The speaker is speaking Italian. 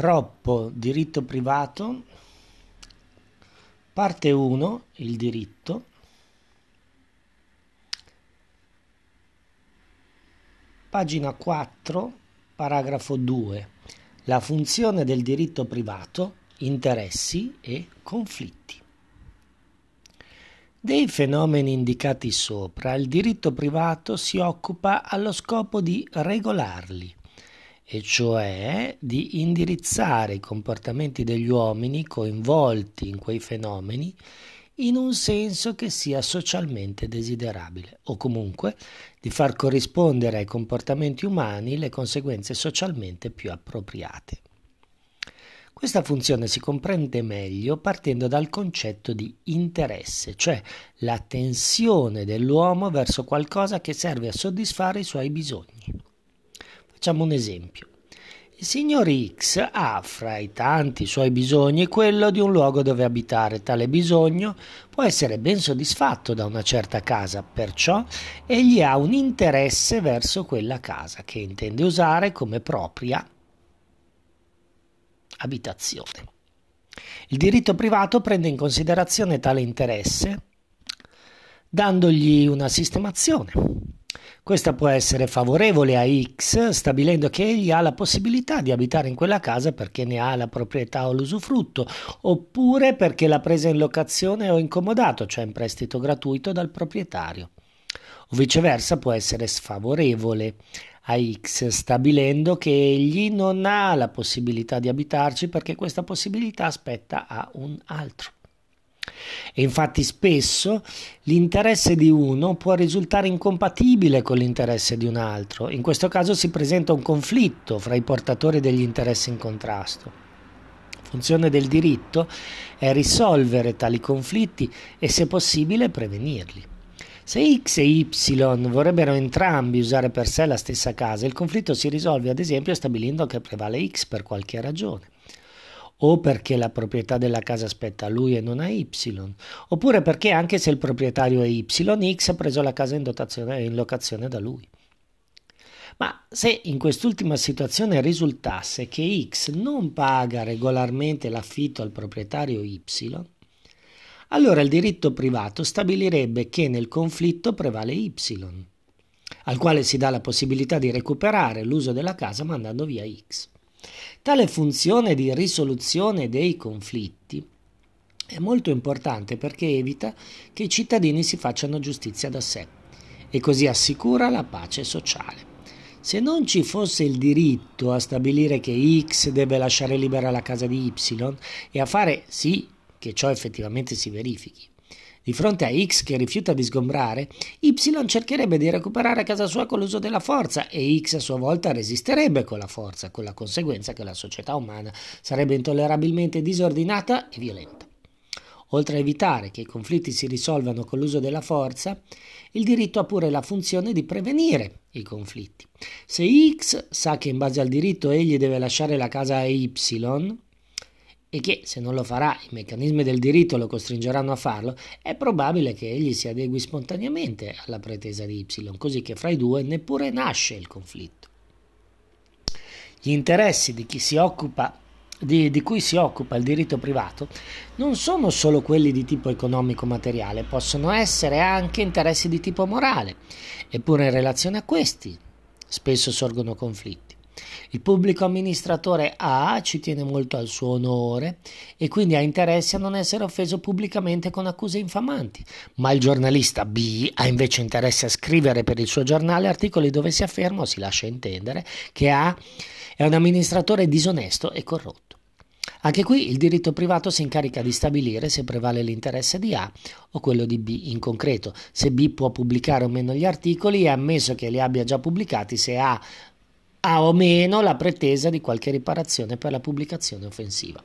Roppo, diritto privato, parte 1, il diritto, pagina 4, paragrafo 2, la funzione del diritto privato, interessi e conflitti. Dei fenomeni indicati sopra, il diritto privato si occupa allo scopo di regolarli e cioè di indirizzare i comportamenti degli uomini coinvolti in quei fenomeni in un senso che sia socialmente desiderabile o comunque di far corrispondere ai comportamenti umani le conseguenze socialmente più appropriate. Questa funzione si comprende meglio partendo dal concetto di interesse, cioè la tensione dell'uomo verso qualcosa che serve a soddisfare i suoi bisogni. Facciamo un esempio. Il signor X ha fra i tanti suoi bisogni quello di un luogo dove abitare. Tale bisogno può essere ben soddisfatto da una certa casa, perciò egli ha un interesse verso quella casa che intende usare come propria abitazione. Il diritto privato prende in considerazione tale interesse dandogli una sistemazione questa può essere favorevole a X, stabilendo che egli ha la possibilità di abitare in quella casa perché ne ha la proprietà o l'usufrutto, oppure perché l'ha presa in locazione o incomodato, cioè in prestito gratuito dal proprietario. O viceversa può essere sfavorevole a X, stabilendo che egli non ha la possibilità di abitarci perché questa possibilità spetta a un altro. E infatti spesso l'interesse di uno può risultare incompatibile con l'interesse di un altro. In questo caso si presenta un conflitto fra i portatori degli interessi in contrasto. Funzione del diritto è risolvere tali conflitti e se possibile prevenirli. Se X e Y vorrebbero entrambi usare per sé la stessa casa, il conflitto si risolve ad esempio stabilendo che prevale X per qualche ragione o perché la proprietà della casa spetta a lui e non a Y, oppure perché anche se il proprietario è Y, X ha preso la casa in, dotazione, in locazione da lui. Ma se in quest'ultima situazione risultasse che X non paga regolarmente l'affitto al proprietario Y, allora il diritto privato stabilirebbe che nel conflitto prevale Y, al quale si dà la possibilità di recuperare l'uso della casa mandando via X. Tale funzione di risoluzione dei conflitti è molto importante perché evita che i cittadini si facciano giustizia da sé e così assicura la pace sociale. Se non ci fosse il diritto a stabilire che X deve lasciare libera la casa di Y e a fare sì che ciò effettivamente si verifichi, di fronte a X che rifiuta di sgombrare, Y cercherebbe di recuperare casa sua con l'uso della forza e X a sua volta resisterebbe con la forza, con la conseguenza che la società umana sarebbe intollerabilmente disordinata e violenta. Oltre a evitare che i conflitti si risolvano con l'uso della forza, il diritto ha pure la funzione di prevenire i conflitti. Se X sa che in base al diritto egli deve lasciare la casa a Y, e che, se non lo farà, i meccanismi del diritto lo costringeranno a farlo, è probabile che egli si adegui spontaneamente alla pretesa di Y, così che fra i due neppure nasce il conflitto. Gli interessi di occupa di, di, cui si occupa il diritto privato non sono solo quelli di tipo economico-materiale, possono essere anche interessi di tipo morale, eppure in relazione a questi spesso sorgono conflitti. Il pubblico amministratore A ci tiene molto al suo onore e quindi ha interesse a non essere offeso pubblicamente con accuse infamanti, ma il giornalista B ha invece interesse a scrivere per il suo giornale articoli dove si afferma o si lascia intendere che A è un amministratore disonesto e corrotto. Anche qui il diritto privato si incarica di stabilire se prevale l'interesse di A o quello di B in concreto, se B può pubblicare o meno gli articoli e ammesso che li abbia già pubblicati, se A ha o meno la pretesa di qualche riparazione per la pubblicazione offensiva.